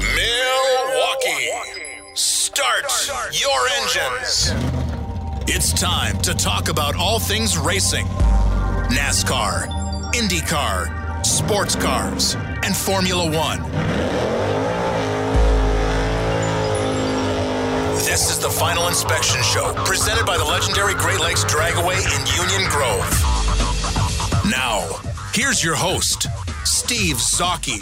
Milwaukee, start your engines. It's time to talk about all things racing NASCAR, IndyCar, sports cars, and Formula One. This is the Final Inspection Show, presented by the legendary Great Lakes Dragaway in Union Grove. Now, here's your host, Steve Zocchi.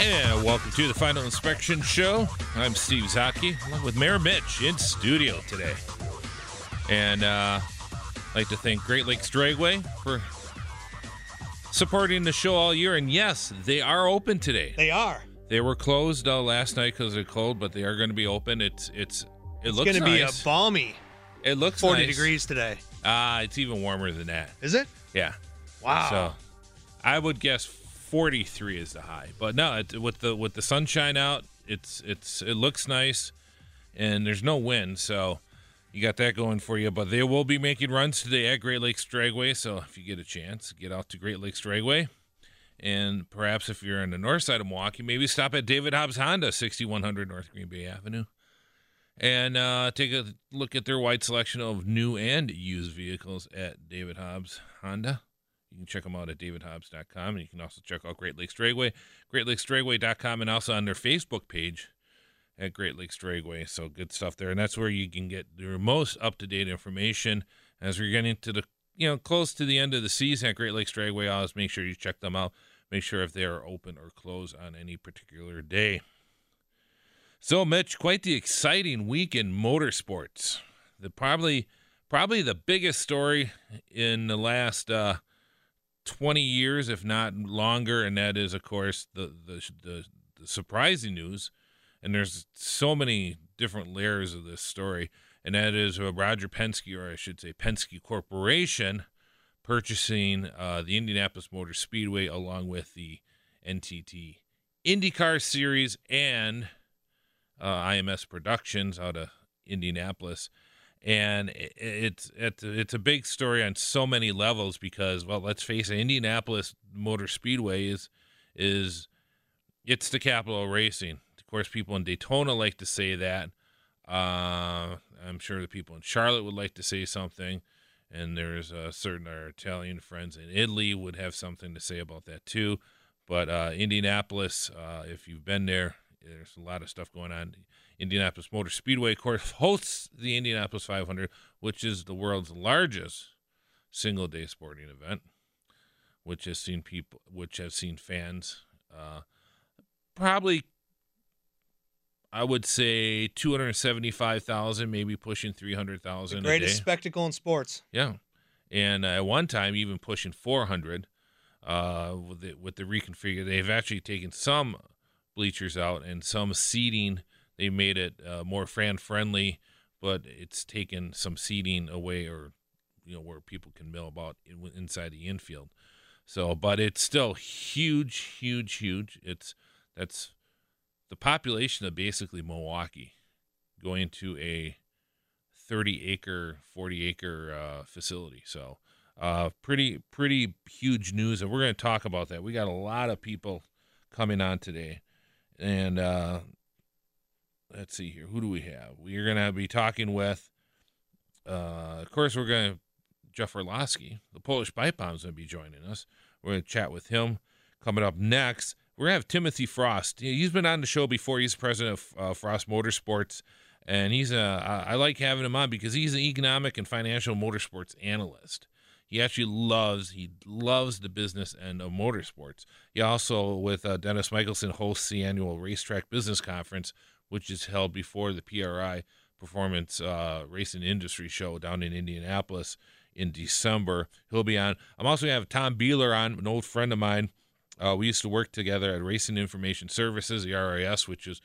And welcome to the Final Inspection Show. I'm Steve Zocchi, along with Mayor Mitch in studio today. And uh, I'd like to thank Great Lakes Dragway for supporting the show all year. And yes, they are open today. They are. They were closed uh, last night because of cold, but they are going to be open. It's it's it It's looks going to be a balmy it looks 40 nice. degrees today. Ah, it's even warmer than that. Is it? Yeah. Wow. So I would guess 43 is the high. But no, it, with the with the sunshine out, it's it's it looks nice and there's no wind, so you got that going for you. But they will be making runs today at Great Lakes Dragway, so if you get a chance, get out to Great Lakes Dragway. And perhaps if you're on the north side of Milwaukee, maybe stop at David Hobbs Honda, 6100 North Green Bay Avenue, and uh, take a look at their wide selection of new and used vehicles at David Hobbs Honda. You can check them out at davidhobbs.com. And you can also check out Great Lakes Dragway, greatlakesdragway.com, and also on their Facebook page at Great Lakes Dragway. So good stuff there. And that's where you can get their most up to date information as we're getting to the, you know, close to the end of the season at Great Lakes Dragway. Always make sure you check them out. Make sure if they are open or closed on any particular day. So, Mitch, quite the exciting week in motorsports. The probably probably the biggest story in the last uh, 20 years, if not longer, and that is, of course, the the, the, the surprising news. And there's so many different layers of this story, and that is uh, Roger Penske, or I should say Penske Corporation, purchasing uh, the Indianapolis Motor Speedway along with the NTT IndyCar Series and uh, IMS Productions out of Indianapolis, and it's it's it's a big story on so many levels because well, let's face it, Indianapolis Motor Speedway is is it's the capital of racing. Of course, people in Daytona like to say that. Uh, I'm sure the people in Charlotte would like to say something, and there's uh, certain our Italian friends in Italy would have something to say about that too. But uh, Indianapolis, uh, if you've been there, there's a lot of stuff going on. Indianapolis Motor Speedway, of course, hosts the Indianapolis 500, which is the world's largest single day sporting event, which has seen people, which have seen fans, uh, probably, I would say 275,000, maybe pushing 300,000 a day. Greatest spectacle in sports. Yeah, and uh, at one time even pushing 400 uh, with the, with the reconfigure. They've actually taken some bleachers out and some seating. They made it uh, more fan friendly, but it's taken some seating away, or you know where people can mill about inside the infield. So, but it's still huge, huge, huge. It's that's the population of basically Milwaukee going to a 30 acre, 40 acre uh, facility. So, uh, pretty, pretty huge news. And we're going to talk about that. We got a lot of people coming on today. And uh, let's see here. Who do we have? We're going to be talking with, uh, of course, we're going to, Jeff Orlowski, the Polish Bike Bomb's going to be joining us. We're going to chat with him coming up next. We're going to have Timothy Frost. He's been on the show before. He's president of uh, Frost Motorsports and he's a I like having him on because he's an economic and financial motorsports analyst. He actually loves he loves the business end of motorsports. He also with uh, Dennis Michelson hosts the annual Racetrack Business Conference, which is held before the PRI Performance uh, Racing Industry Show down in Indianapolis in December. He'll be on. I'm also going to have Tom Beeler on, an old friend of mine. Uh, we used to work together at Racing Information Services, the RIS, which is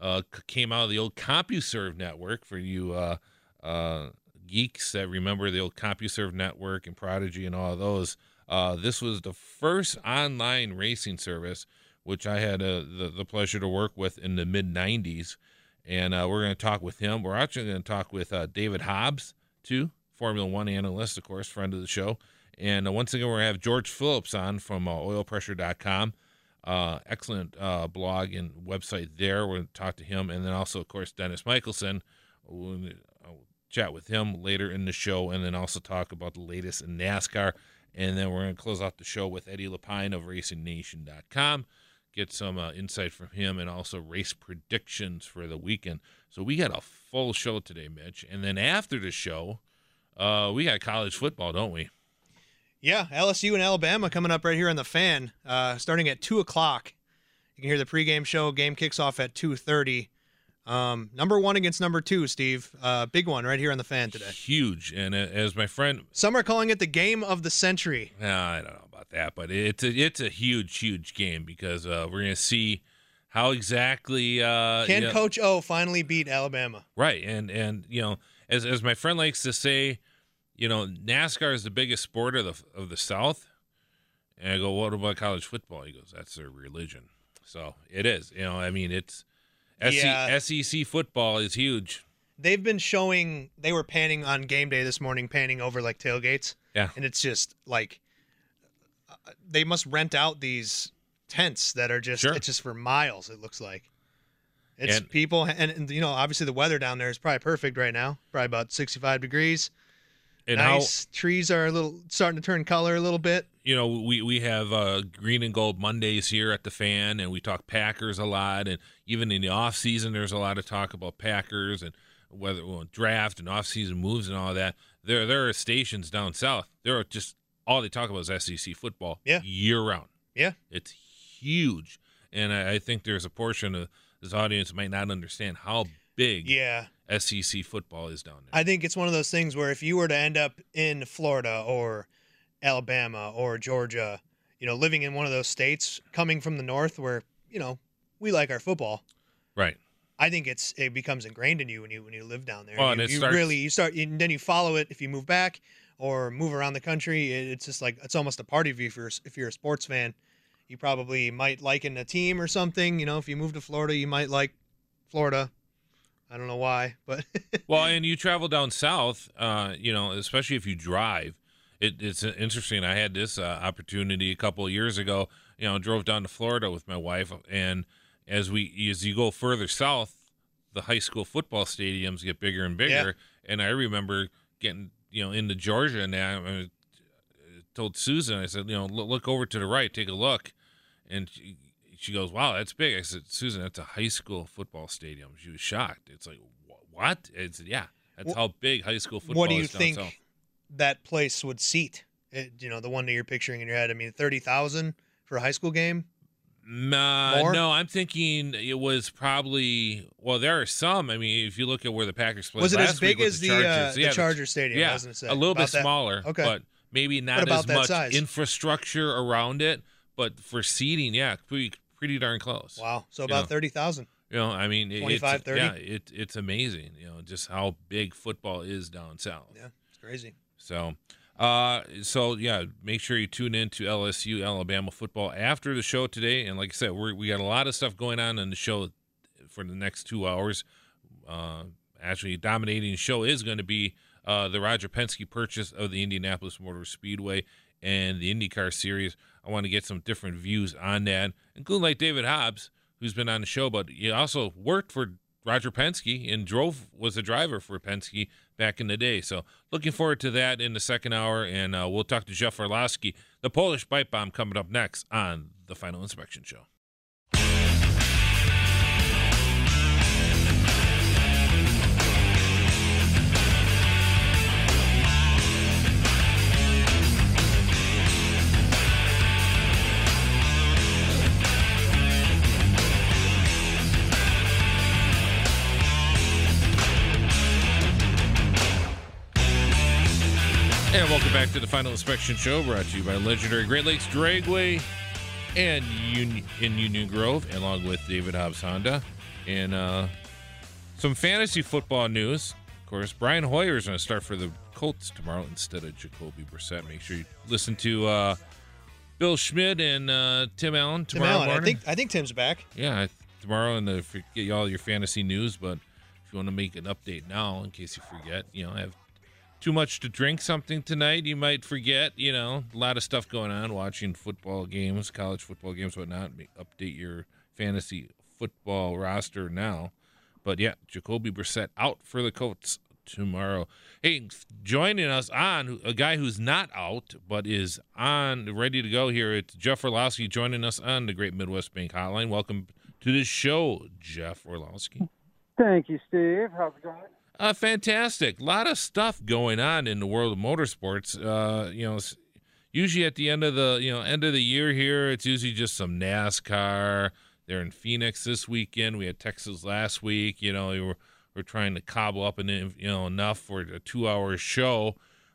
uh, came out of the old CompuServe network for you uh, uh, geeks that remember the old CompuServe network and Prodigy and all of those. Uh, this was the first online racing service, which I had uh, the, the pleasure to work with in the mid 90s. And we're going to talk with him. We're actually going to talk with David Hobbs, too, Formula One analyst, of course, friend of the show. And once again, we're going to have George Phillips on from oilpressure.com. Uh, excellent uh, blog and website there. We're going to talk to him, and then also, of course, Dennis Michelson. We'll chat with him later in the show, and then also talk about the latest in NASCAR. And then we're going to close out the show with Eddie LePine of RacingNation.com. Get some uh, insight from him and also race predictions for the weekend. So we got a full show today, Mitch. And then after the show, uh, we got college football, don't we? Yeah, LSU and Alabama coming up right here on the fan, uh, starting at two o'clock. You can hear the pregame show. Game kicks off at two thirty. Um, number one against number two, Steve. Uh, big one right here on the fan today. Huge, and uh, as my friend, some are calling it the game of the century. I don't know about that, but it's a it's a huge, huge game because uh, we're gonna see how exactly uh, can you know, Coach O finally beat Alabama. Right, and and you know, as as my friend likes to say you know, NASCAR is the biggest sport of the of the South. And I go, what about college football? He goes, that's their religion. So it is. You know, I mean, it's yeah. SEC football is huge. They've been showing. They were panning on game day this morning, panning over like tailgates. Yeah, and it's just like uh, they must rent out these tents that are just sure. it's just for miles. It looks like. It's and, people, and, and you know, obviously the weather down there is probably perfect right now. Probably about sixty-five degrees and nice. How, trees are a little starting to turn color a little bit. You know, we we have uh, green and gold Mondays here at the fan, and we talk Packers a lot. And even in the off season, there's a lot of talk about Packers and whether well, draft and off season moves and all that. There there are stations down south. There are just all they talk about is SEC football. Yeah. year round. Yeah, it's huge, and I, I think there's a portion of this audience might not understand how big. Yeah. SEC football is down there. I think it's one of those things where if you were to end up in Florida or Alabama or Georgia, you know, living in one of those states, coming from the north where, you know, we like our football. Right. I think it's it becomes ingrained in you when you when you live down there. Well, you, and it you starts... really you start and then you follow it if you move back or move around the country. It's just like it's almost a part of you if you're if you're a sports fan. You probably might like in a team or something. You know, if you move to Florida, you might like Florida. I don't know why, but well, and you travel down south, uh, you know, especially if you drive. It, it's interesting. I had this uh, opportunity a couple of years ago. You know, drove down to Florida with my wife, and as we as you go further south, the high school football stadiums get bigger and bigger. Yeah. And I remember getting you know into Georgia, and I, told Susan, I said, you know, look, look over to the right, take a look, and she, she goes, "Wow, that's big." I said, "Susan, that's a high school football stadium." She was shocked. It's like, "What?" It's yeah, that's how big high school football. What do you is think south. that place would seat? It, you know, the one that you're picturing in your head. I mean, thirty thousand for a high school game. Uh, no, I'm thinking it was probably well. There are some. I mean, if you look at where the Packers played, was it as big as the, uh, yeah, the Charger Stadium? Yeah, a little bit that? smaller. Okay, but maybe not as much size? infrastructure around it. But for seating, yeah, pretty pretty darn close. Wow. So about 30,000. You know, I mean, 25, it's, 30? Yeah, it, it's amazing, you know, just how big football is down south. Yeah, it's crazy. So, uh, so yeah, make sure you tune in to LSU Alabama football after the show today. And like I said, we we got a lot of stuff going on in the show for the next two hours. Uh, actually, dominating show is going to be uh, the Roger Penske purchase of the Indianapolis Motor Speedway and the IndyCar Series. I want to get some different views on that, including like David Hobbs, who's been on the show, but he also worked for Roger Penske and drove was a driver for Penske back in the day. So looking forward to that in the second hour, and uh, we'll talk to Jeff Orlowski, the Polish pipe bomb, coming up next on the Final Inspection Show. Welcome back to the Final Inspection Show, brought to you by legendary Great Lakes Dragway and Union, in Union Grove, along with David Hobbs Honda. And uh, some fantasy football news. Of course, Brian Hoyer is going to start for the Colts tomorrow instead of Jacoby Brissett. Make sure you listen to uh, Bill Schmidt and uh, Tim Allen tomorrow Tim Allen. morning. I think I think Tim's back. Yeah, tomorrow, and get you all your fantasy news. But if you want to make an update now, in case you forget, you know, I have too much to drink something tonight, you might forget. You know, a lot of stuff going on, watching football games, college football games, whatnot. Update your fantasy football roster now. But yeah, Jacoby Brissett out for the Colts tomorrow. Hey, joining us on a guy who's not out but is on ready to go here. It's Jeff Orlowski joining us on the Great Midwest Bank Hotline. Welcome to the show, Jeff Orlowski. Thank you, Steve. How's it going? Uh, fantastic. A lot of stuff going on in the world of motorsports. Uh, you know, usually at the end of the you know end of the year here, it's usually just some NASCAR. They're in Phoenix this weekend. We had Texas last week. You know, we were we're trying to cobble up and you know enough for a two-hour show,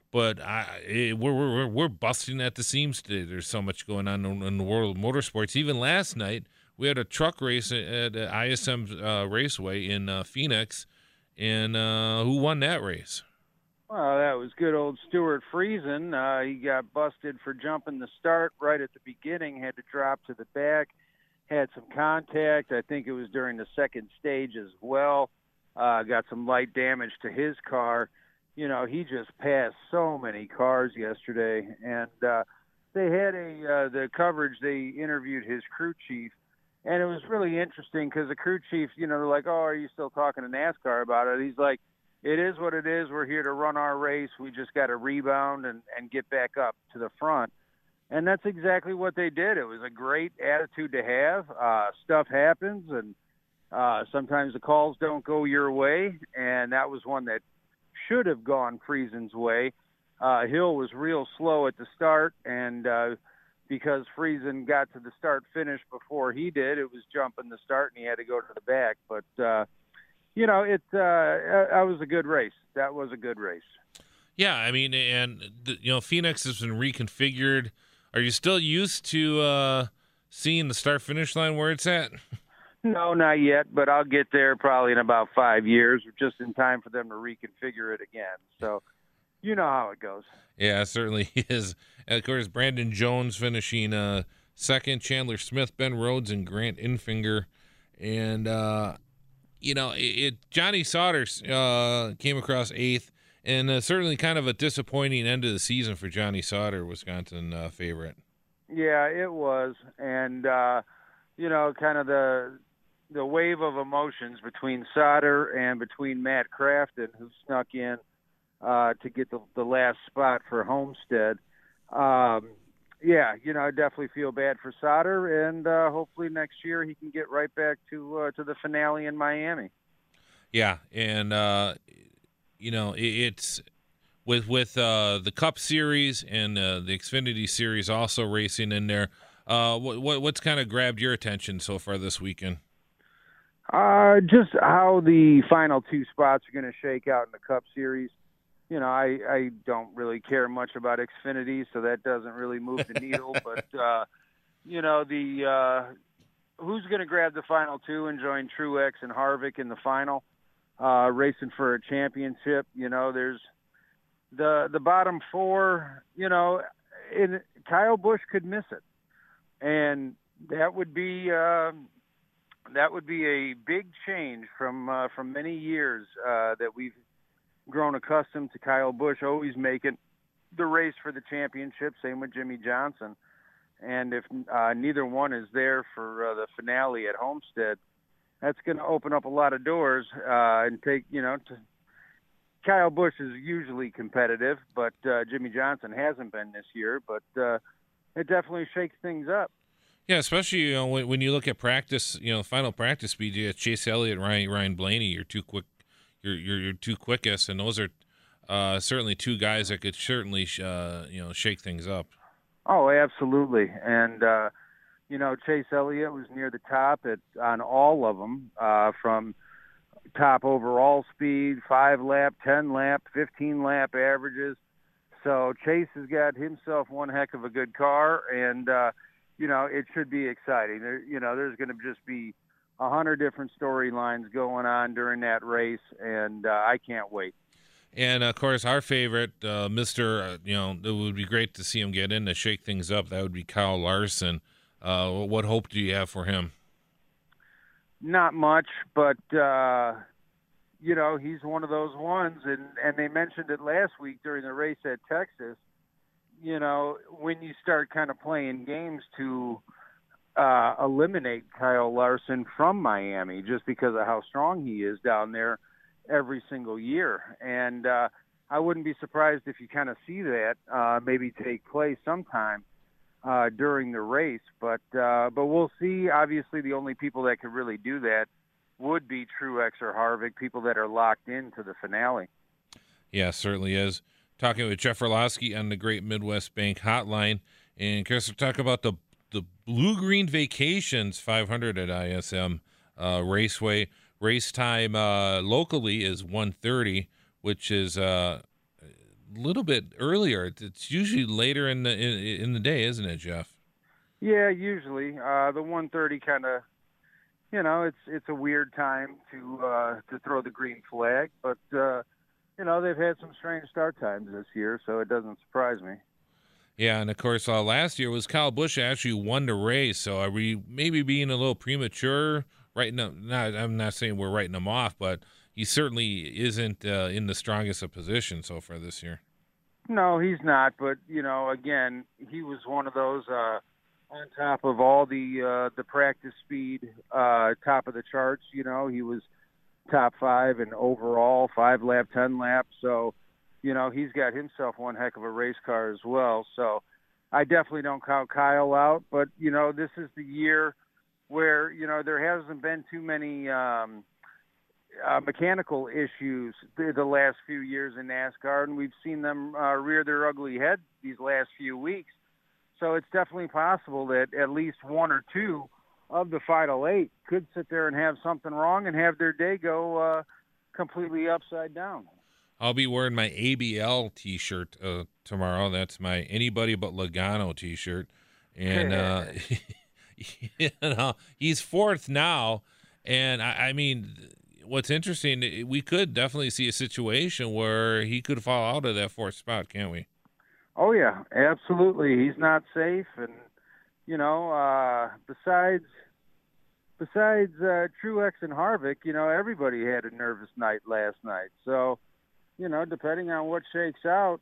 but I it, we're, we're we're busting at the seams today. There's so much going on in, in the world of motorsports. Even last night, we had a truck race at, at ISM uh, Raceway in uh, Phoenix, and uh, who won that race? Well, that was good old Stewart Friesen. Uh, he got busted for jumping the start right at the beginning. Had to drop to the back. Had some contact. I think it was during the second stage as well uh, got some light damage to his car. You know, he just passed so many cars yesterday, and uh, they had a uh, the coverage. They interviewed his crew chief, and it was really interesting because the crew chief, you know, they're like, "Oh, are you still talking to NASCAR about it?" He's like, "It is what it is. We're here to run our race. We just got to rebound and and get back up to the front." And that's exactly what they did. It was a great attitude to have. Uh, stuff happens, and uh, sometimes the calls don't go your way, and that was one that should have gone Friesen's way. Uh, Hill was real slow at the start, and uh, because Friesen got to the start finish before he did, it was jumping the start, and he had to go to the back. But uh, you know, it uh, that was a good race. That was a good race. Yeah, I mean, and the, you know, Phoenix has been reconfigured. Are you still used to uh, seeing the start finish line where it's at? No, not yet, but I'll get there probably in about five years, or just in time for them to reconfigure it again. So, you know how it goes. Yeah, it certainly is. And of course, Brandon Jones finishing uh, second, Chandler Smith, Ben Rhodes, and Grant Enfinger. And, uh, you know, it, it Johnny Sauter uh, came across eighth, and uh, certainly kind of a disappointing end of the season for Johnny Sauter, Wisconsin uh, favorite. Yeah, it was. And, uh, you know, kind of the the wave of emotions between Sauter and between Matt Crafton, who snuck in uh, to get the, the last spot for Homestead. Um, yeah, you know, I definitely feel bad for Sauter, and uh, hopefully next year he can get right back to uh, to the finale in Miami. Yeah, and uh, you know, it, it's with with uh, the Cup Series and uh, the Xfinity Series also racing in there. Uh, what, what what's kind of grabbed your attention so far this weekend? Uh, just how the final two spots are going to shake out in the Cup Series. You know, I I don't really care much about Xfinity, so that doesn't really move the needle. but uh, you know, the uh, who's going to grab the final two and join Truex and Harvick in the final, uh, racing for a championship. You know, there's the the bottom four. You know, in Kyle Busch could miss it, and that would be. Uh, that would be a big change from uh, from many years uh, that we've grown accustomed to Kyle Busch always making the race for the championship. Same with Jimmie Johnson. And if uh, neither one is there for uh, the finale at Homestead, that's going to open up a lot of doors uh, and take you know. To, Kyle Busch is usually competitive, but uh, Jimmie Johnson hasn't been this year. But uh, it definitely shakes things up. Yeah, especially you know when, when you look at practice, you know, final practice have Chase Elliott, Ryan Ryan Blaney, you're too quick, you're you're, too quickest, and those are uh, certainly two guys that could certainly uh, you know shake things up. Oh, absolutely, and uh, you know Chase Elliott was near the top at on all of them uh, from top overall speed, five lap, ten lap, fifteen lap averages. So Chase has got himself one heck of a good car, and uh, you know it should be exciting. There, you know, there's going to just be a hundred different storylines going on during that race, and uh, I can't wait. And of course, our favorite, uh, Mister, uh, you know, it would be great to see him get in to shake things up. That would be Kyle Larson. Uh, what hope do you have for him? Not much, but uh, you know he's one of those ones, and and they mentioned it last week during the race at Texas. You know, when you start kind of playing games to uh, eliminate Kyle Larson from Miami, just because of how strong he is down there every single year, and uh, I wouldn't be surprised if you kind of see that uh, maybe take place sometime uh, during the race. But uh, but we'll see. Obviously, the only people that could really do that would be Truex or Harvick, people that are locked into the finale. Yeah, certainly is. Talking with Jeff Orlowski on the Great Midwest Bank Hotline, and Chris, we're about the the Bluegreen Vacations 500 at ISM uh, Raceway. Race time uh, locally is 1:30, which is uh, a little bit earlier. It's usually later in the in, in the day, isn't it, Jeff? Yeah, usually uh, the 1:30 kind of, you know, it's it's a weird time to uh, to throw the green flag, but uh, you know they've had some strange start times this year, so it doesn't surprise me. Yeah, and of course, uh, last year was Kyle Busch actually won the race. So are we maybe being a little premature? Right now, not, I'm not saying we're writing him off, but he certainly isn't uh, in the strongest of positions so far this year. No, he's not. But you know, again, he was one of those uh, on top of all the uh, the practice speed, uh, top of the charts. You know, he was top five and overall, five lap, ten lap. So, you know, he's got himself one heck of a race car as well. So, I definitely don't count Kyle out. But you know, this is the year where you know there hasn't been too many um, uh, mechanical issues the, the last few years in NASCAR, and we've seen them uh, rear their ugly head these last few weeks. So it's definitely possible that at least one or two of the final eight could sit there and have something wrong and have their day go uh, completely upside down. I'll be wearing my ABL T-shirt uh, tomorrow. That's my anybody but Logano T-shirt, and uh, you know, he's fourth now, and I, I mean, what's interesting, we could definitely see a situation where he could fall out of that fourth spot, can't we? Oh yeah, absolutely. He's not safe, and you know, uh, besides besides uh, Truex and Harvick, you know, everybody had a nervous night last night. So, you know, depending on what shakes out,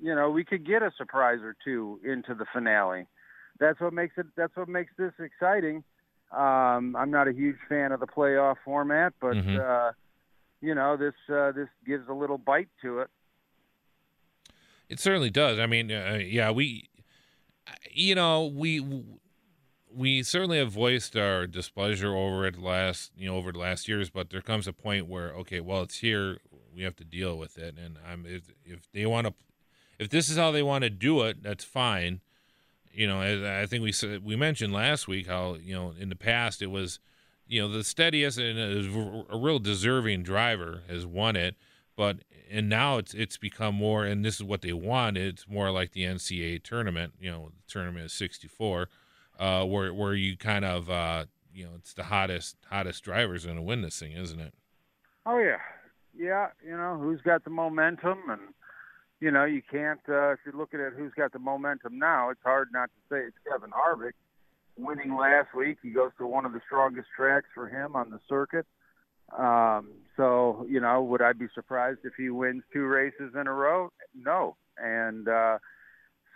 you know, we could get a surprise or two into the finale that's what makes it. That's what makes this exciting. Um, I'm not a huge fan of the playoff format, but mm-hmm. uh, you know this uh, this gives a little bite to it. It certainly does. I mean, uh, yeah, we, you know, we we certainly have voiced our displeasure over it last, you know, over the last years. But there comes a point where, okay, well, it's here. We have to deal with it. And I'm if, if they want to, if this is how they want to do it, that's fine you know, I think we said we mentioned last week how you know in the past it was, you know, the steadiest and a real deserving driver has won it, but and now it's it's become more, and this is what they want. It's more like the NCAA tournament. You know, the tournament is sixty four, uh, where where you kind of uh, you know it's the hottest hottest drivers going to win this thing, isn't it? Oh yeah, yeah. You know who's got the momentum and you know, you can't. Uh, if you're looking at who's got the momentum now, it's hard not to say it's Kevin Harvick. Winning last week, he goes to one of the strongest tracks for him on the circuit. Um, so, you know, would I be surprised if he wins two races in a row? No. And uh,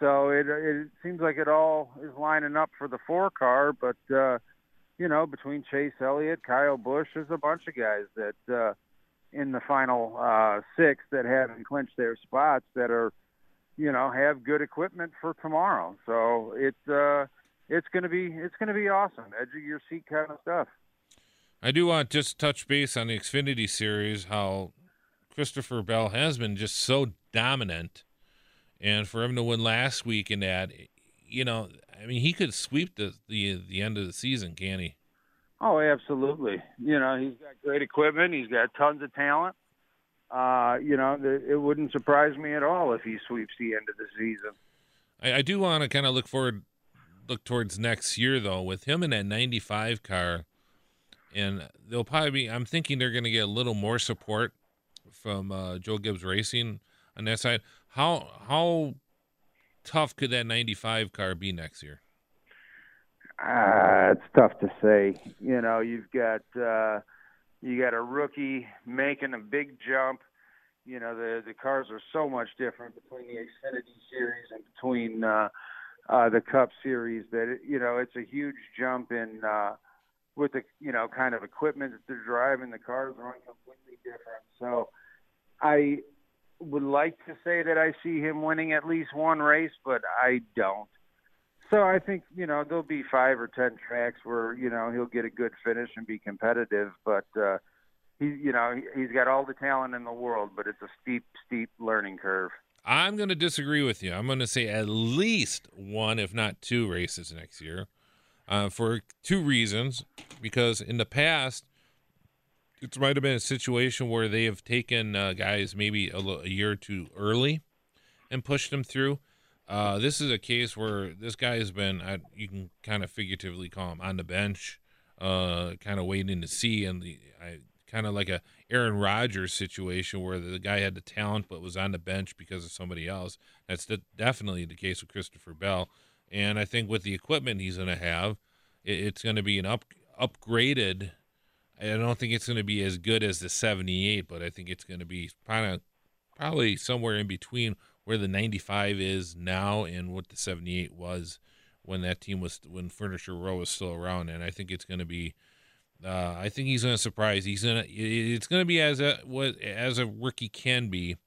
so it it seems like it all is lining up for the four car, but uh, you know, between Chase Elliott, Kyle Busch, there's a bunch of guys that. Uh, in the final uh, six that haven't clinched their spots that are, you know, have good equipment for tomorrow. So it's uh, it's going to be it's going to be awesome, edge of your seat kind of stuff. I do want to just touch base on the Xfinity series. How Christopher Bell has been just so dominant, and for him to win last week in that, you know, I mean, he could sweep the the the end of the season, can he? Oh, absolutely. You know, he's got great equipment. He's got tons of talent. uh, you know, the, it wouldn't surprise me at all if he sweeps the end of the season. I, I do want to kind of look forward, look towards next year though, with him in that '95 car, and they'll probably be. I'm thinking they're going to get a little more support from uh, Joe Gibbs Racing on that side. How how tough could that '95 car be next year? Uh, it's tough to say. You know, you've got. Uh, you got a rookie making a big jump. You know, the the cars are so much different between the Xfinity series and between uh, uh, the Cup series that it, you know it's a huge jump in uh, with the you know kind of equipment that they're driving. The cars are completely different. So I would like to say that I see him winning at least one race, but I don't. So I think you know there'll be five or ten tracks where you know he'll get a good finish and be competitive, but uh, he you know he, he's got all the talent in the world, but it's a steep, steep learning curve. I'm going to disagree with you. I'm going to say at least one, if not two, races next year, uh, for two reasons. Because in the past, it might have been a situation where they have taken uh, guys maybe a, a year too early and pushed them through. Uh, this is a case where this guy has been, uh, you can kind of figuratively call him on the bench, uh, kind of waiting to see, and the, I kind of like a Aaron Rodgers situation where the guy had the talent but was on the bench because of somebody else. That's definitely the case with Christopher Bell, and I think with the equipment he's going to have, it, it's going to be an up upgraded. I don't think it's going to be as good as the '78, but I think it's going to be kind of probably somewhere in between where the 95 is now and what the 78 was when that team was when Furniture Row was still around. And I think it's going to be. Uh, I think he's going to surprise. He's going to. It's going to be as a what as a rookie can be.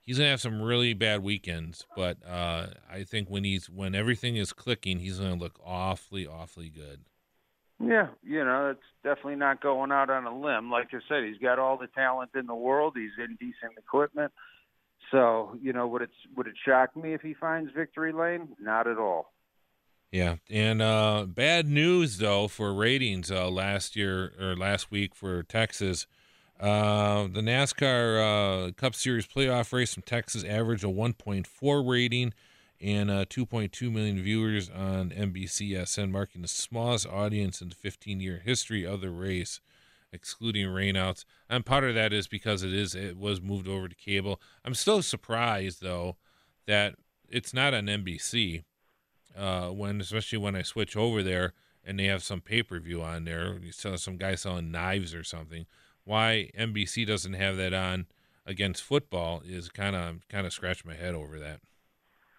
He's going to have some really bad weekends, but uh, I think when he's when everything is clicking, he's going to look awfully, awfully good. Yeah, you know, it's definitely not going out on a limb. Like I said, he's got all the talent in the world. He's in decent equipment. So, you know, would it would it shock me if he finds victory lane? Not at all. Yeah, and uh, bad news though for ratings uh, last year or last week for Texas. Uh, the NASCAR uh, Cup Series playoff race from Texas averaged a 1.4 rating and uh, 2.2 million viewers on NBCSN, marking the smallest audience in the 15-year history of the race excluding rainouts. And part of that is because it is it was moved over to cable. I'm still surprised though that it's not on NBC. Uh, when especially when I switch over there and they have some pay per view on there, you saw some guy selling knives or something. Why NBC doesn't have that on against football is kind of kind of scratch my head over that.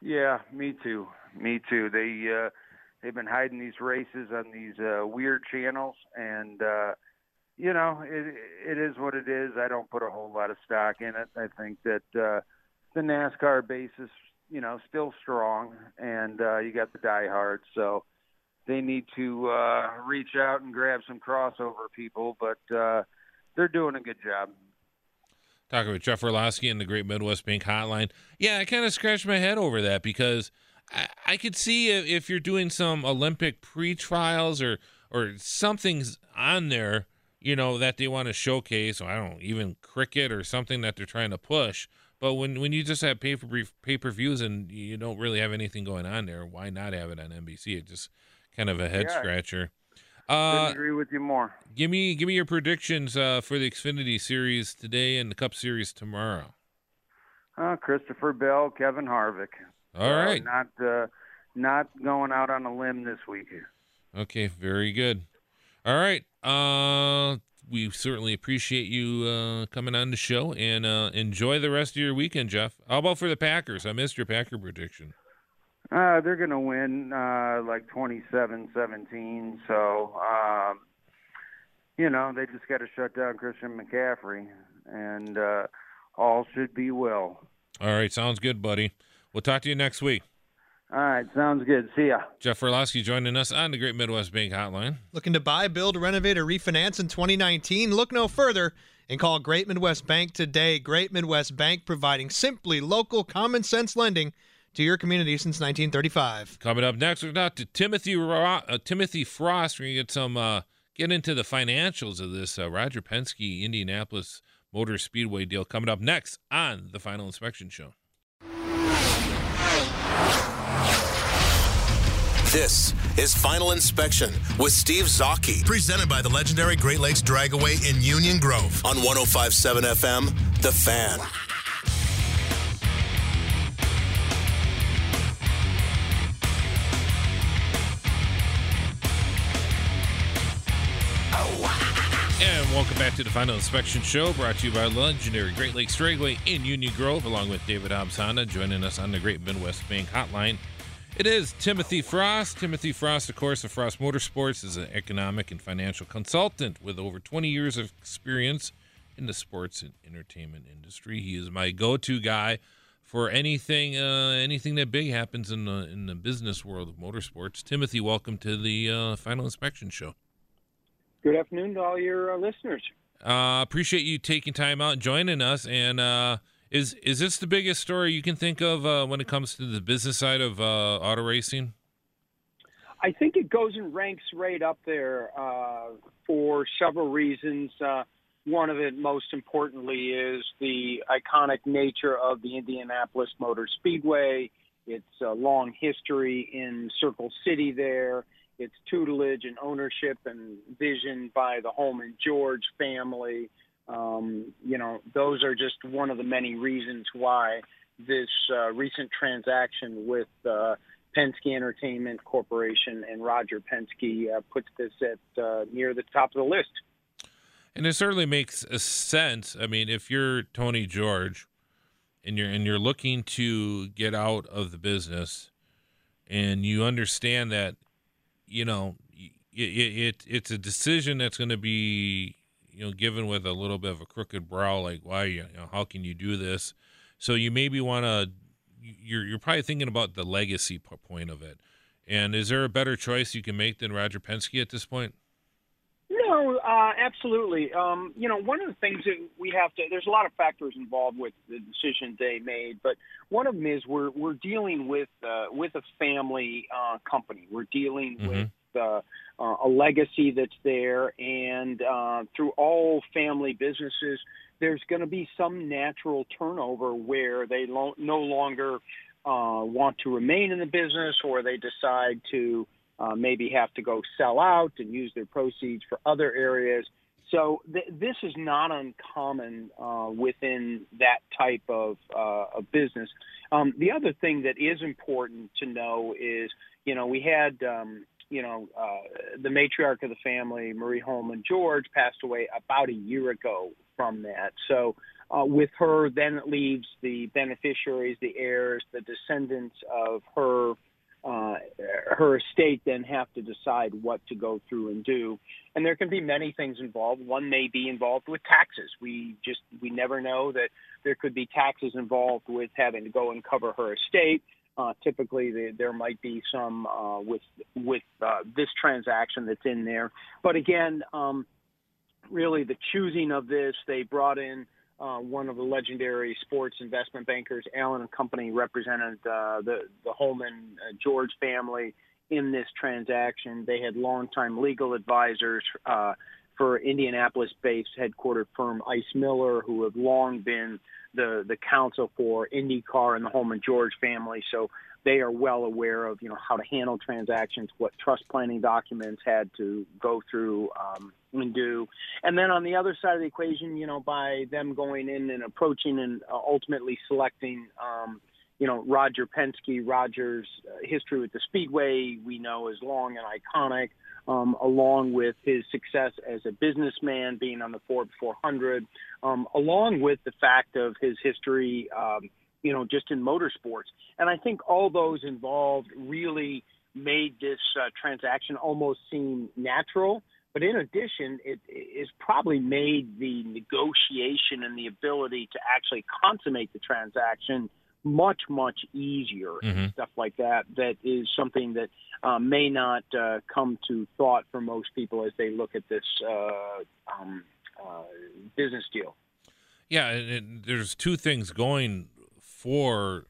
Yeah, me too. Me too. They uh, they've been hiding these races on these uh, weird channels, and uh, you know, it it is what it is. I don't put a whole lot of stock in it. I think that uh, the NASCAR base is, you know, still strong, and uh, you got the diehards, so they need to uh, reach out and grab some crossover people. But uh, they're doing a good job. Talking with Jeff Orlowski and the Great Midwest Bank Hotline. Yeah, I kind of scratched my head over that because I, I could see if you're doing some Olympic pre-trials or or something's on there you know, that they want to showcase, or I don't know, even cricket or something that they're trying to push. But when when you just have pay per pay per views and you don't really have anything going on there, why not have it on NBC? It's just kind of a head yeah. scratcher. Uh, agree with you more. Give me give me your predictions uh, for the Xfinity series today and the Cup series tomorrow. Uh, Christopher Bell, Kevin Harvick. All right, not uh, not going out on a limb this week. Okay, very good. All right. Uh, we certainly appreciate you uh, coming on the show and uh, enjoy the rest of your weekend, Jeff. How about for the Packers? I missed your Packer prediction. Uh, they're going to win uh, like 27-17. So, um, you know, they just got to shut down Christian McCaffrey, and uh, all should be well. All right, sounds good, buddy. We'll talk to you next week. All right, sounds good. See ya. Jeff Orlowski joining us on the Great Midwest Bank Hotline. Looking to buy, build, renovate, or refinance in 2019? Look no further and call Great Midwest Bank today. Great Midwest Bank providing simply local, common sense lending to your community since 1935. Coming up next, we're not to Timothy uh, Timothy Frost. We're gonna get some uh, get into the financials of this uh, Roger Penske Indianapolis Motor Speedway deal coming up next on the Final Inspection Show. This is Final Inspection with Steve Zocchi, presented by the legendary Great Lakes Dragaway in Union Grove on 1057 FM, The Fan. And welcome back to the Final Inspection Show, brought to you by legendary Great Lakes Dragway in Union Grove, along with David Hobbs Honda, joining us on the Great Midwest Bank Hotline. It is Timothy Frost. Timothy Frost, of course, of Frost Motorsports, is an economic and financial consultant with over 20 years of experience in the sports and entertainment industry. He is my go-to guy for anything, uh, anything that big happens in the in the business world of motorsports. Timothy, welcome to the uh, Final Inspection Show. Good afternoon to all your uh, listeners. Uh, appreciate you taking time out and joining us. And uh, is is this the biggest story you can think of uh, when it comes to the business side of uh, auto racing? I think it goes and ranks right up there uh, for several reasons. one of it, most importantly, is the iconic nature of the Indianapolis Motor Speedway. Its a long history in Circle City there its tutelage and ownership and vision by the Hulman George family. Um, you know, those are just one of the many reasons why this uh, recent transaction with uh, Penske Entertainment Corporation and Roger Penske uh, puts this at uh, near the top of the list. And it certainly makes sense. I mean, if you're Tony George and you're and you're looking to get out of the business, and you understand that you know, it, it it's a decision that's going to be you know given with a little bit of a crooked brow, like why you know how can you do this? So you maybe want to you're you're probably thinking about the legacy point of it. And is there a better choice you can make than Roger Penske at this point? No, uh, absolutely. Um, you know, one of the things that we have to, there's a lot of factors involved with the decision they made, but one of them is we're, we're dealing with, uh, with a family, uh, company. We're dealing mm-hmm. with, uh, uh, a legacy that's there and, uh, through all family businesses, there's going to be some natural turnover where they lo- no longer, uh, want to remain in the business or they decide to, uh, maybe have to go sell out and use their proceeds for other areas. So th- this is not uncommon uh, within that type of, uh, of business. Um, the other thing that is important to know is, you know, we had, um, you know, uh, the matriarch of the family, Mari Hulman George, passed away about a year ago from that. So uh, with her, then it leaves the beneficiaries, the heirs, the descendants of her uh, her estate then have to decide what to go through and do. And there can be many things involved. One may be involved with taxes. We just we never know that there could be taxes involved with having to go and cover her estate. Uh, typically, the, there might be some uh, with with uh, this transaction that's in there. But again, um, really the choosing of this, they brought in uh, one of the legendary sports investment bankers, Allen and Company, represented uh, the the Hulman uh, George family in this transaction. They had longtime legal advisors for Indianapolis-based headquartered firm Ice Miller, who have long been the the counsel for IndyCar and the Hulman George family. So they are well aware of you know how to handle transactions, what trust planning documents had to go through um, and do, and then on the other side of the equation, you know, by them going in and approaching and uh, ultimately selecting. Um, you know, Roger Penske, Roger's uh, history with the Speedway, we know is long and iconic, um, along with his success as a businessman, being on the Forbes 400, um, along with the fact of his history um, you know, just in motorsports. And I think all those involved really made this uh, transaction almost seem natural. But in addition, it is probably made the negotiation and the ability to actually consummate the transaction much, much easier mm-hmm. and stuff like that. That is something that uh, may not uh, come to thought for most people as they look at this uh, um, uh, business deal. Yeah, and there's two things going for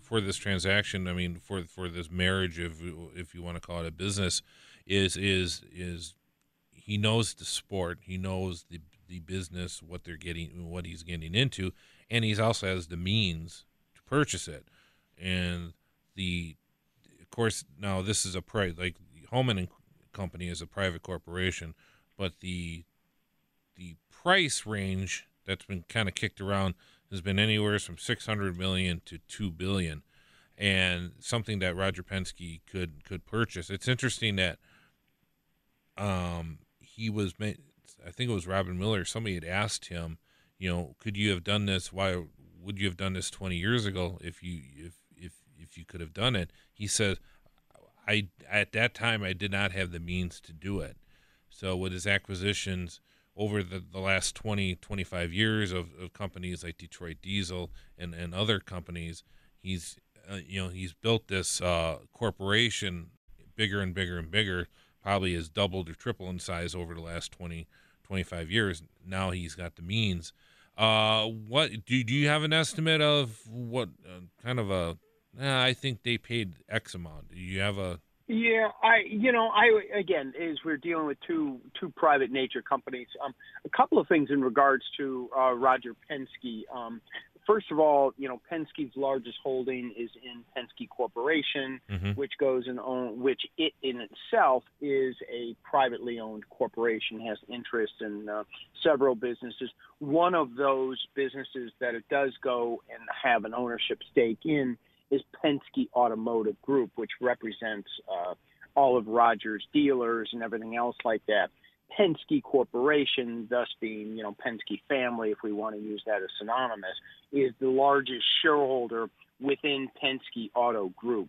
for this transaction, I mean, for for this marriage, if if you want to call it a business, is is is he knows the sport, he knows the the business, what they're getting, what he's getting into, and he also has the means to purchase it. And the, of course, now this is a price like Hulman and Company is a private corporation, but the the price range that's been kind of kicked around has been anywhere from 600 million to 2 billion and something that Roger Penske could could purchase. It's interesting that um, he was made, I think it was Robin Miller somebody had asked him, you know, could you have done this why would you have done this 20 years ago if you if if if you could have done it? He says, I at that time I did not have the means to do it. So with his acquisitions over the, the last 20 25 years of, of companies like Detroit Diesel and, and other companies he's uh, you know he's built this uh, corporation bigger and bigger and bigger probably has doubled or tripled in size over the last 20 25 years now he's got the means uh, what do, do you have an estimate of what uh, kind of a eh, I think they paid X amount. Do you have a yeah, I you know I again is we're dealing with two two private nature companies. Um, a couple of things in regards to uh, Roger Penske. Um, first of all, you know Penske's largest holding is in Penske Corporation, mm-hmm. which goes and own which it in itself is a privately owned corporation, has interest in uh, several businesses. One of those businesses that it does go and have an ownership stake in is Penske Automotive Group, which represents uh, all of Rogers' dealers and everything else like that. Penske Corporation, thus being, you know, Penske family, if we want to use that as synonymous, is the largest shareholder within Penske Auto Group.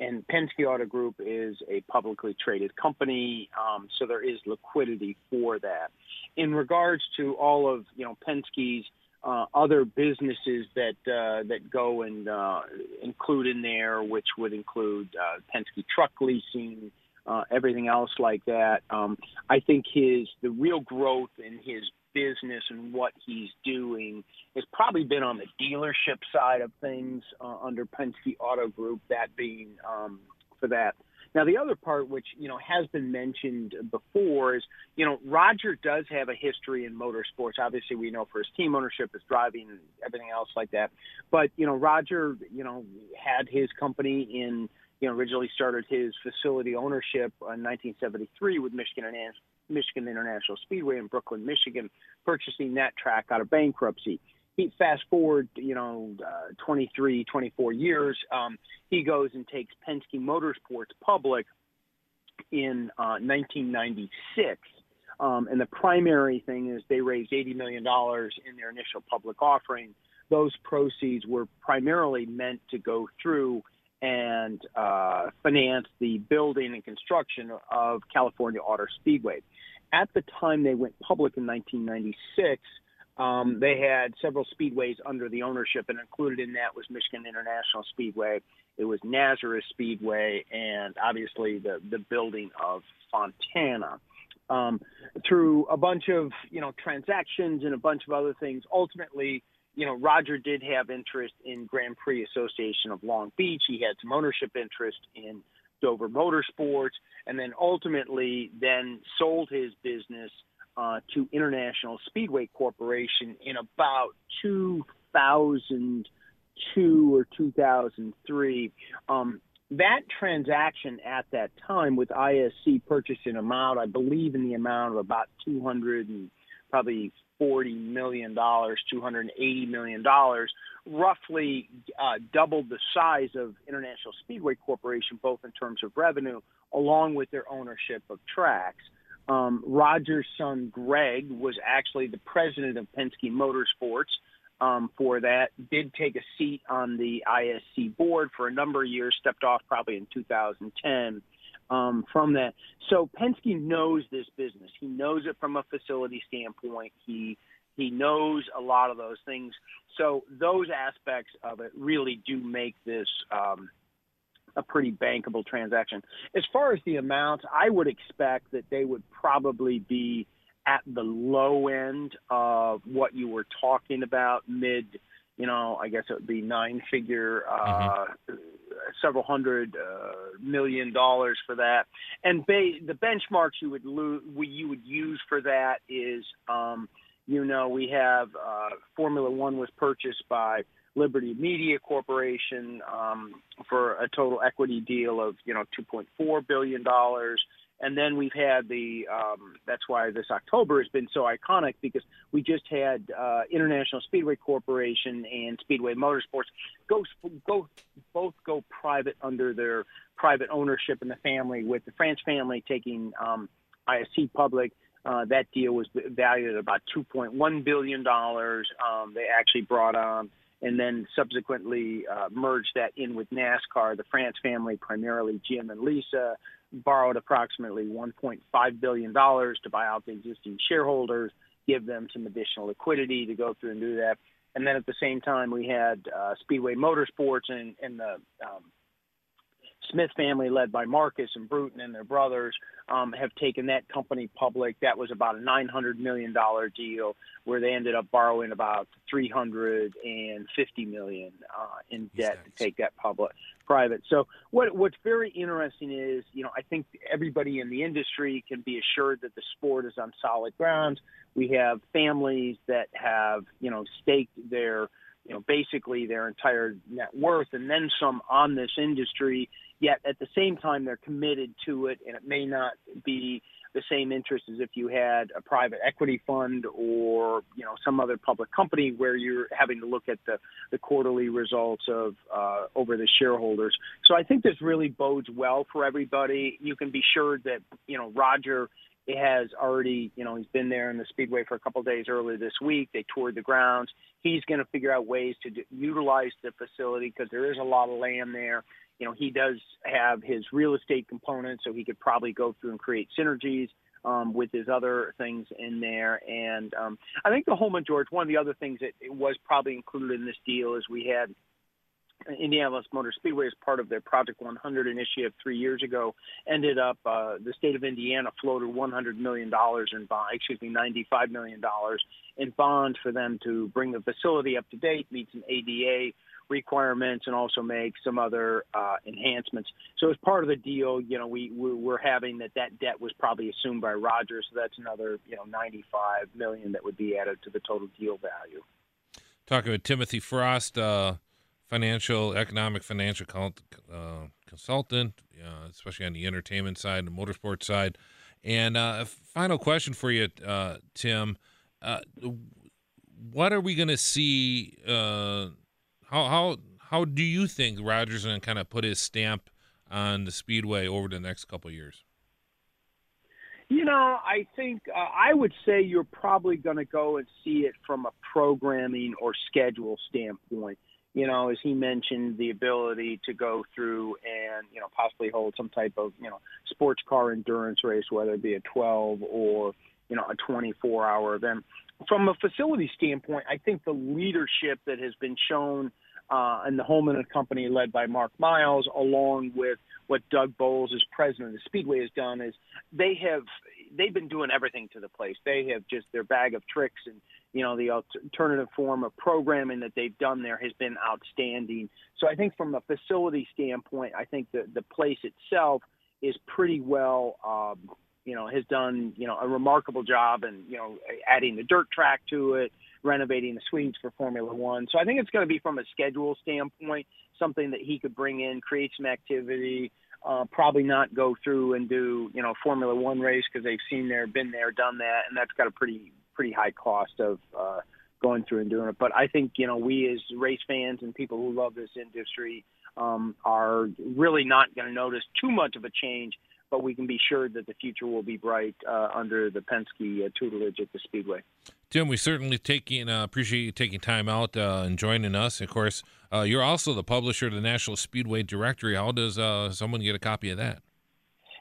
And Penske Auto Group is a publicly traded company, um, so there is liquidity for that. In regards to all of, you know, Penske's uh, other businesses that uh, that go and uh, include in there, which would include uh, Penske Truck Leasing, uh, everything else like that. Um, I think his the real growth in his business and what he's doing has probably been on the dealership side of things uh, under Penske Auto Group. That being um, for that now, the other part, which you know has been mentioned before, is you know Roger does have a history in motorsports. Obviously, we know for his team ownership, his driving, everything else like that. But you know, Roger, you know, had his company in you know originally started his facility ownership in 1973 with Michigan Michigan International Speedway in Brooklyn, Michigan, purchasing that track out of bankruptcy he fast forward, you know, uh, 23, 24 years, um, he goes and takes Penske Motorsports public in uh, 1996. Um, and the primary thing is they raised $80 million in their initial public offering. Those proceeds were primarily meant to go through and uh, finance the building and construction of California Auto Speedway. At the time they went public in 1996, um, they had several speedways under the ownership, and included in that was Michigan International Speedway. It was Nazareth Speedway, and obviously the the building of Fontana. Um, through a bunch of you know transactions and a bunch of other things, ultimately, you know Roger did have interest in Grand Prix Association of Long Beach. He had some ownership interest in Dover Motorsports, and then ultimately then sold his business uh, to International Speedway Corporation in about 2002 or 2003. Um, that transaction at that time with ISC purchasing amount, I believe in the amount of about 200 and probably 40 million dollars, 280 million dollars, roughly uh, doubled the size of International Speedway Corporation, both in terms of revenue along with their ownership of tracks. Um, Roger's son Greg was actually the president of Penske Motorsports um, for that. Did take a seat on the ISC board for a number of years. Stepped off probably in 2010 um, from that. So Penske knows this business. He knows it from a facility standpoint. He he knows a lot of those things. So those aspects of it really do make this um, a pretty bankable transaction. As far as the amounts, I would expect that they would probably be at the low end of what you were talking about, mid, you know, I guess it would be nine figure, uh, mm-hmm. Several hundred uh, million dollars for that. And ba- the benchmarks you would lo- you would use for that is, um, you know, we have uh, Formula One was purchased by Liberty Media Corporation um, for a total equity deal of you know 2.4 billion dollars. And then we've had the um, that's why this October has been so iconic because we just had uh, International Speedway Corporation and Speedway Motorsports go go both go private under their private ownership in the family, with the France family taking um, ISC public. Uh, that deal was valued at about 2.1 billion dollars. Um, they actually brought on and then subsequently uh, merged that in with NASCAR. The France family, primarily Jim and Lisa, borrowed approximately $1.5 billion to buy out the existing shareholders, give them some additional liquidity to go through and do that. And then at the same time, we had uh, Speedway Motorsports and, and the um, Smith family, led by Marcus and Bruton and their brothers, um, have taken that company public. That was about a $900 million deal where they ended up borrowing about 350 million uh, in debt to take that public private. So what what's very interesting is, you know, I think everybody in the industry can be assured that the sport is on solid grounds. We have families that have, you know, staked their you know, basically their entire net worth and then some on this industry. Yet at the same time, they're committed to it, and it may not be the same interest as if you had a private equity fund or you know some other public company where you're having to look at the, the quarterly results of uh, over the shareholders. So I think this really bodes well for everybody. You can be sure that you know Roger has already, you know, he's been there in the speedway for a couple of days earlier this week. They toured the grounds. He's going to figure out ways to d- utilize the facility because there is a lot of land there. You know, he does have his real estate component, so he could probably go through and create synergies um, with his other things in there. And um, I think the Hulman George, one of the other things that was probably included in this deal is we had Indianapolis Motor Speedway, as part of their Project 100 initiative three years ago, ended up uh, the state of Indiana floated 100 million dollars in bond, excuse me, 95 million dollars in bonds for them to bring the facility up to date, meet some ADA requirements, and also make some other uh, enhancements. So as part of the deal, you know, we, we we're having that that debt was probably assumed by Rogers, so that's another you know 95 million that would be added to the total deal value. Talking with Timothy Frost. Uh financial, economic, financial uh, consultant, uh, especially on the entertainment side, the motorsports side. And uh, a final question for you, uh, Tim: What are we going to see? How how how do you think Rogers going to kind of put his stamp on the speedway over the next couple years? You know, I think uh, I would say you're probably going to go and see it from a programming or schedule standpoint you know, as he mentioned, the ability to go through and, you know, possibly hold some type of, you know, sports car endurance race, whether it be a 12 or, you know, a 24 hour event. From a facility standpoint, I think the leadership that has been shown uh, in the Hulman and Company led by Mark Miles, along with what Doug Boles, as president of the Speedway has done, is they have they've been doing everything to the place. They have just their bag of tricks and you know the alternative form of programming that they've done there has been outstanding. So I think from a facility standpoint, I think the the place itself is pretty well. Um, you know, has done you know a remarkable job, and you know, adding the dirt track to it, renovating the suites for Formula One. So I think it's going to be from a schedule standpoint something that he could bring in, create some activity. Uh, probably not go through and do you know Formula One race because they've seen there, been there, done that, and that's got a pretty pretty high cost of uh, going through and doing it. But I think you know we as race fans and people who love this industry um, are really not going to notice too much of a change. But we can be sure that the future will be bright uh, under the Penske uh, tutelage at the Speedway. Tim, we certainly taking uh, appreciate you taking time out uh, and joining us. Of course, uh, you're also the publisher of the National Speedway Directory. How does uh, someone get a copy of that?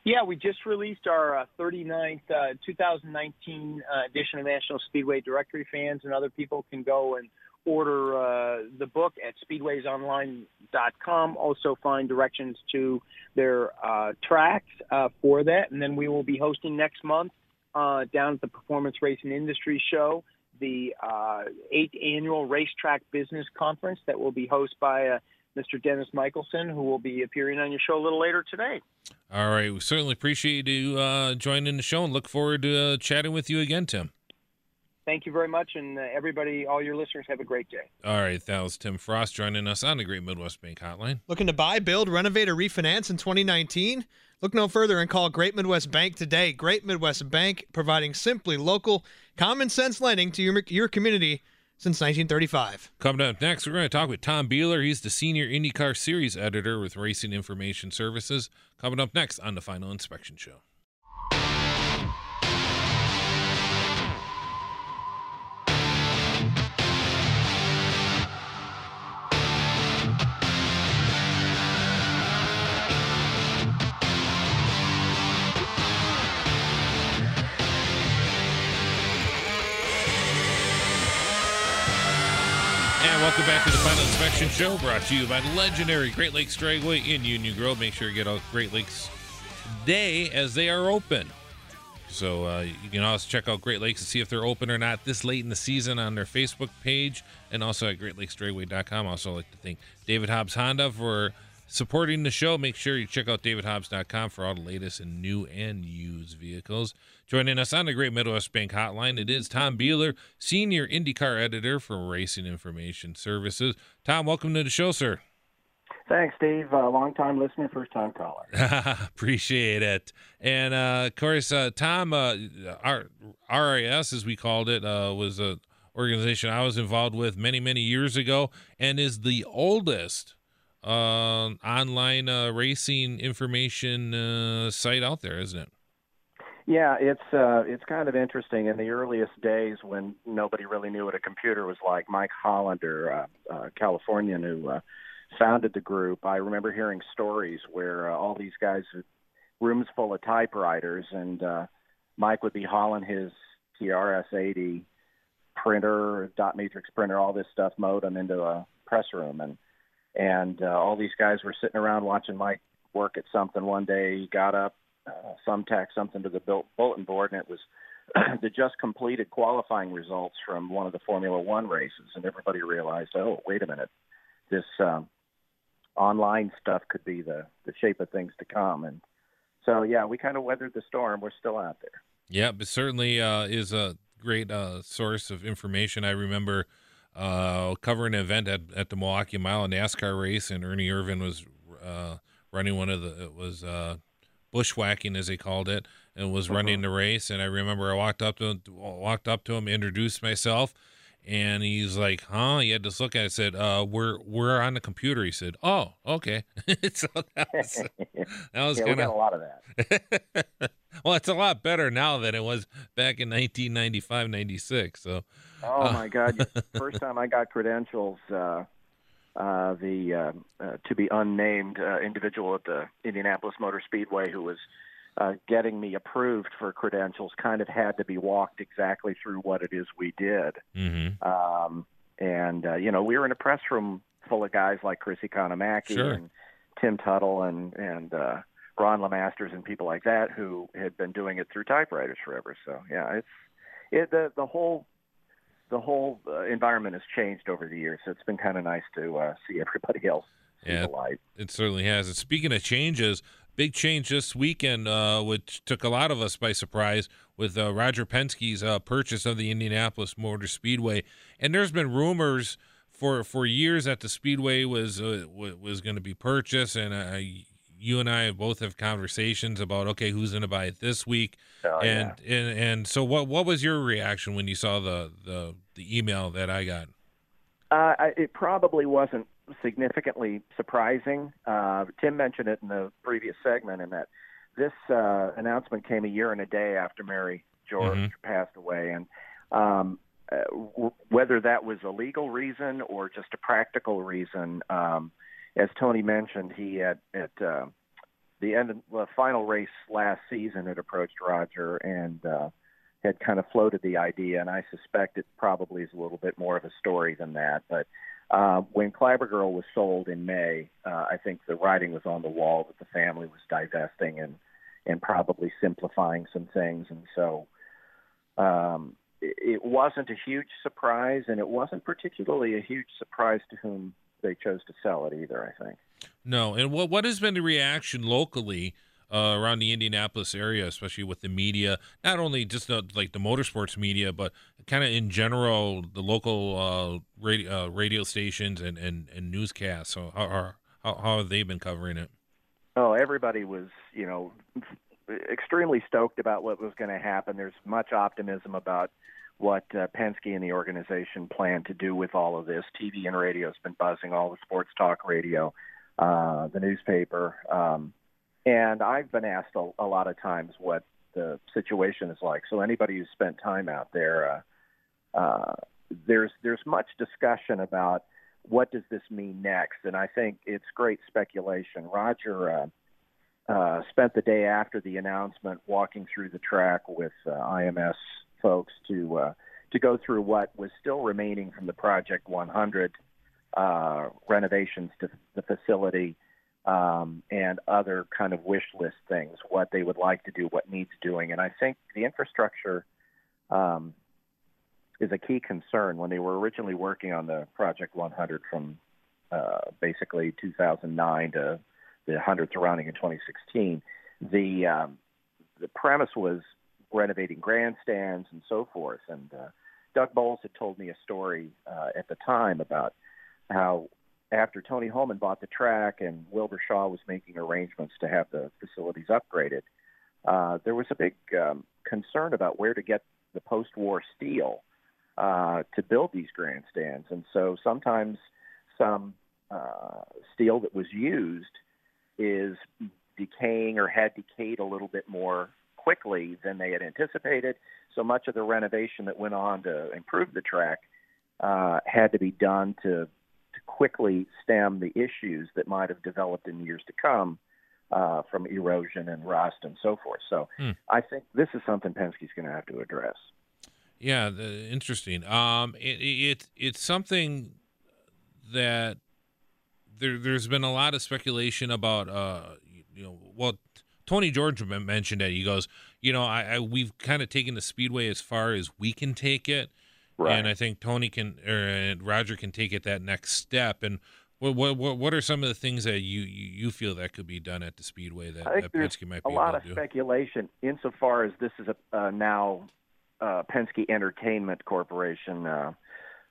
Yeah, we just released our uh, 39th uh, 2019 uh, edition of National Speedway Directory. Fans and other people can go and order uh, the book at speedwaysonline.com. Also, find directions to their uh, tracks uh, for that. And then we will be hosting next month down at the Performance Racing Industry Show the eighth annual Racetrack Business Conference that will be hosted by Mr. Dennis Michelson, who will be appearing on your show a little later today. All right. We certainly appreciate you uh, joining the show and look forward to uh, chatting with you again, Tim. Thank you very much, and uh, everybody, all your listeners, have a great day. All right, that was Tim Frost joining us on the Great Midwest Bank Hotline. Looking to buy, build, renovate, or refinance in 2019? Look no further and call Great Midwest Bank today. Great Midwest Bank, providing simply local, common sense lending to your, your community since 1935. Coming up next, we're going to talk with Tom Beeler. He's the senior IndyCar Series editor with Racing Information Services. Coming up next on the Final Inspection Show. Welcome back to the Final Inspection Show, brought to you by legendary Great Lakes Dragway in Union Grove. Make sure you get out Great Lakes Day as they are open. So uh, you can also check out Great Lakes and see if they're open or not this late in the season on their Facebook page and also at GreatLakesDragway.com. Also, like to thank David Hobbs Honda for supporting the show. Make sure you check out DavidHobbs.com for all the latest in new and used vehicles. Joining us on the Great Midwest Bank Hotline, it is Tom Beeler, Senior IndyCar Editor for Racing Information Services. Tom, welcome to the show, sir. Thanks, Steve. Uh, long time listener, first time caller. Appreciate it. And uh, of course, uh, Tom, uh, our RIS, as we called it, uh, was a organization I was involved with many, many years ago, and is the oldest uh, online racing information site out there, isn't it? Yeah, it's uh, it's kind of interesting. In the earliest days, when nobody really knew what a computer was like, Mike Hollander, uh, uh, Californian who uh, founded the group, I remember hearing stories where uh, all these guys, rooms full of typewriters, and uh, Mike would be hauling his TRS-80 printer, dot matrix printer, all this stuff, modem into a press room, and and uh, all these guys were sitting around watching Mike work at something. One day, he got up uh, tack something to the bulletin board, and it was the just completed qualifying results from one of the Formula One races, and everybody realized, oh, wait a minute, this um, online stuff could be the the shape of things to come, and so yeah, we kind of weathered the storm. We're still out there. Yeah, but certainly uh, is a great uh, source of information. I remember uh, covering an event at, at the Milwaukee Mile NASCAR race, and Ernie Irvan was uh, running one of the it was uh, bushwhacking as they called it, and was uh-huh. running the race. And I remember I walked up to him, walked up to him, introduced myself, and he's like, "Huh?" He had to look at. it. said, "Uh, we're we're on the computer." He said, "Oh, okay." so that was that was yeah, kind of a lot of that. well, it's a lot better now than it was back in 1995, 96. So. Oh uh, my God! First time I got credentials. Uh, uh, the uh, uh, to be unnamed uh, individual at the Indianapolis Motor Speedway who was uh, getting me approved for credentials kind of had to be walked exactly through what it is we did. Mm-hmm. Um, and uh, you know, we were in a press room full of guys like Chris Economaki sure. and Tim Tuttle and and uh, Ron LeMasters and people like that who had been doing it through typewriters forever. So yeah, it's it the the whole the whole uh, environment has changed over the years. So it's been kind of nice to uh, see everybody else see yeah, the light. It certainly has. And speaking of changes, big change this weekend, uh, which took a lot of us by surprise with uh, Roger Penske's uh, purchase of the Indianapolis Motor Speedway. And there's been rumors for for years that the Speedway was uh, was going to be purchased, and you and I both have conversations about okay, who's going to buy it this week, oh, and, yeah. and and so what what was your reaction when you saw the the, the email that I got? Uh, it probably wasn't significantly surprising. Uh, Tim mentioned it in the previous segment, in that this uh, announcement came a year and a day after Mari George mm-hmm. passed away, and um, uh, w- whether that was a legal reason or just a practical reason. Um, as Tony mentioned, he had at uh, the end of the final race last season had approached Roger and uh, had kind of floated the idea, and I suspect it probably is a little bit more of a story than that. But uh, when Clabber Girl was sold in May, uh, I think the writing was on the wall that the family was divesting and and probably simplifying some things, and so um, it, it wasn't a huge surprise, and it wasn't particularly a huge surprise to whom they chose to sell it either. I think. No, and what what has been the reaction locally uh, around the Indianapolis area, especially with the media, not only just the, like the motorsports media, but kind of in general the local uh, radio, uh, radio stations and, and, and newscasts. So how, how how have they been covering it? Oh, everybody was you know extremely stoked about what was going to happen. There's much optimism about what uh, Penske and the organization plan to do with all of this. TV and radio has been buzzing, all the sports talk radio, uh, the newspaper. Um, and I've been asked a, a lot of times what the situation is like. So anybody who's spent time out there, uh, uh, there's there's much discussion about what does this mean next, and I think it's great speculation. Roger uh, uh, spent the day after the announcement walking through the track with uh, IMS folks to uh, to go through what was still remaining from the Project 100 uh, renovations to the facility um, and other kind of wish list things, what they would like to do, what needs doing. And I think the infrastructure um, is a key concern. When they were originally working on the Project 100 from uh, basically 2009 to the 100 surrounding in 2016, the um, the premise was renovating grandstands and so forth. And uh, Doug Boles had told me a story uh, at the time about how after Tony Hulman bought the track and Wilbur Shaw was making arrangements to have the facilities upgraded, uh, there was a big um, concern about where to get the post-war steel uh, to build these grandstands, and so sometimes some uh, steel that was used is decaying or had decayed a little bit more quickly than they had anticipated. So much of the renovation that went on to improve the track uh, had to be done to to quickly stem the issues that might have developed in years to come uh, from erosion and rust and so forth. So hmm. I think this is something Penske's going to have to address. Yeah, the, interesting. Um, it, it it's something that there there's been a lot of speculation about. Uh, you know, well, Tony George mentioned it. He goes, you know, I, I we've kind of taken the speedway as far as we can take it, right. and I think Tony can or Roger can take it that next step. And what what what are some of the things that you you feel that could be done at the speedway that, I think that Penske might be a lot of speculation insofar as this is a uh, now uh, Penske Entertainment Corporation uh,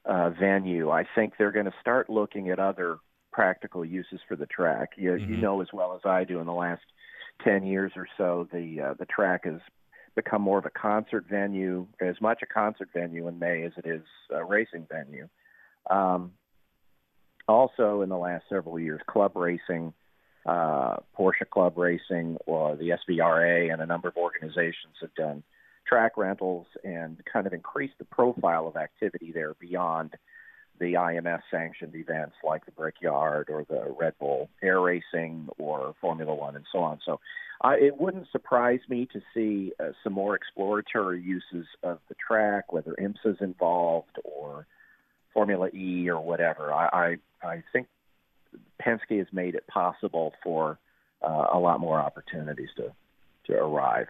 uh, venue. I think they're going to start looking at other practical uses for the track. You, mm-hmm. you know as well as I do in the last 10 years or so, the uh, the track has become more of a concert venue, as much a concert venue in May as it is a racing venue. Um, also, in the last several years, club racing, uh, Porsche Club Racing, or the SVRA, and a number of organizations have done track rentals and kind of increased the profile of activity there beyond the IMS sanctioned events like the Brickyard or the Red Bull Air Racing or Formula One and so on. So uh, it wouldn't surprise me to see uh, some more exploratory uses of the track, whether IMSA's involved or Formula E or whatever. I, I, I think Penske has made it possible for uh, a lot more opportunities to, to arrive.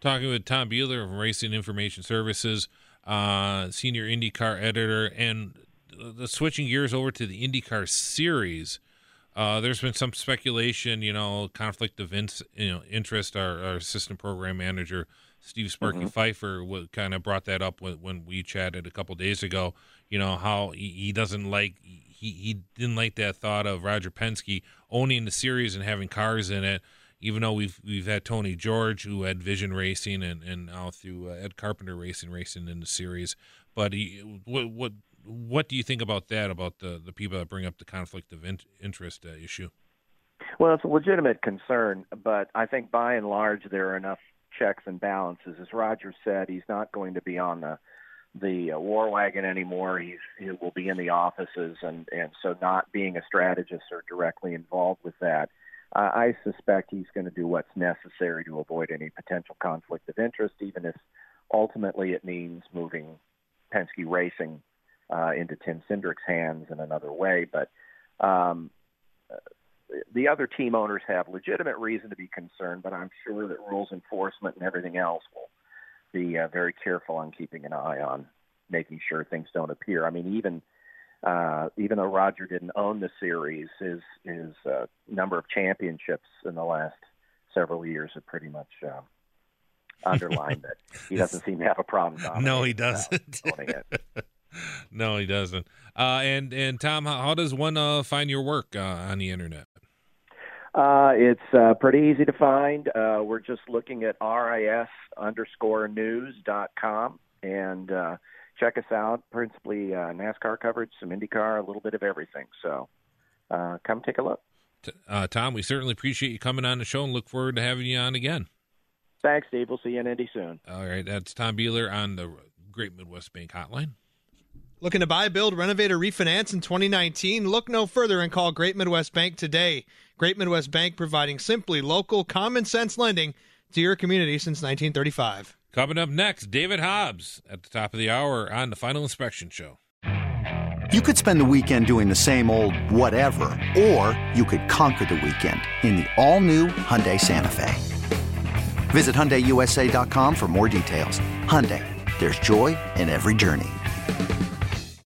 Talking with Tom Buehler from Racing Information Services, uh, senior IndyCar editor, and the switching gears over to the IndyCar series, uh, there's been some speculation, you know, conflict of in, you know interest. Our, our, assistant program manager Steve Sparky mm-hmm. Pfeiffer kind of brought that up when, when we chatted a couple days ago. You know how he, he doesn't like he, he didn't like that thought of Roger Penske owning the series and having cars in it. Even though we've we've had Tony George who had Vision Racing and and now through uh, Ed Carpenter Racing racing in the series, but he what what what do you think about that? About the the people that bring up the conflict of in, interest uh, issue? Well, it's a legitimate concern, but I think by and large there are enough checks and balances. As Roger said, he's not going to be on the the uh, war wagon anymore. He's he will be in the offices, and and so not being a strategist or directly involved with that. Uh, I suspect he's going to do what's necessary to avoid any potential conflict of interest, even if ultimately it means moving Penske Racing uh, into Tim Cindric's hands in another way. But um, the other team owners have legitimate reason to be concerned, but I'm sure that rules enforcement and everything else will be uh, very careful on keeping an eye on making sure things don't appear. I mean, even uh, even though Roger didn't own the series, his his uh, number of championships in the last several years have pretty much uh, underlined that he doesn't seem to have a problem. No, he doesn't. no, he doesn't. Uh, and and Tom, how, how does one uh, find your work uh, on the internet? Uh, it's uh, pretty easy to find. Uh, we're just looking at RIS underscore news dot com and uh, check us out. Principally uh, NASCAR coverage, some IndyCar, a little bit of everything. So uh, come take a look. Uh, Tom, we certainly appreciate you coming on the show and look forward to having you on again. Thanks, Steve. We'll see you in Indy soon. All right. That's Tom Beeler on the Great Midwest Bank Hotline. Looking to buy, build, renovate, or refinance in 2019? Look no further and call Great Midwest Bank today. Great Midwest Bank providing simply local, common sense lending to your community since 1935. Coming up next, David Hobbs at the top of the hour on the Final Inspection Show. You could spend the weekend doing the same old whatever, or you could conquer the weekend in the all-new Hyundai Santa Fe. Visit HyundaiUSA.com for more details. Hyundai, there's joy in every journey.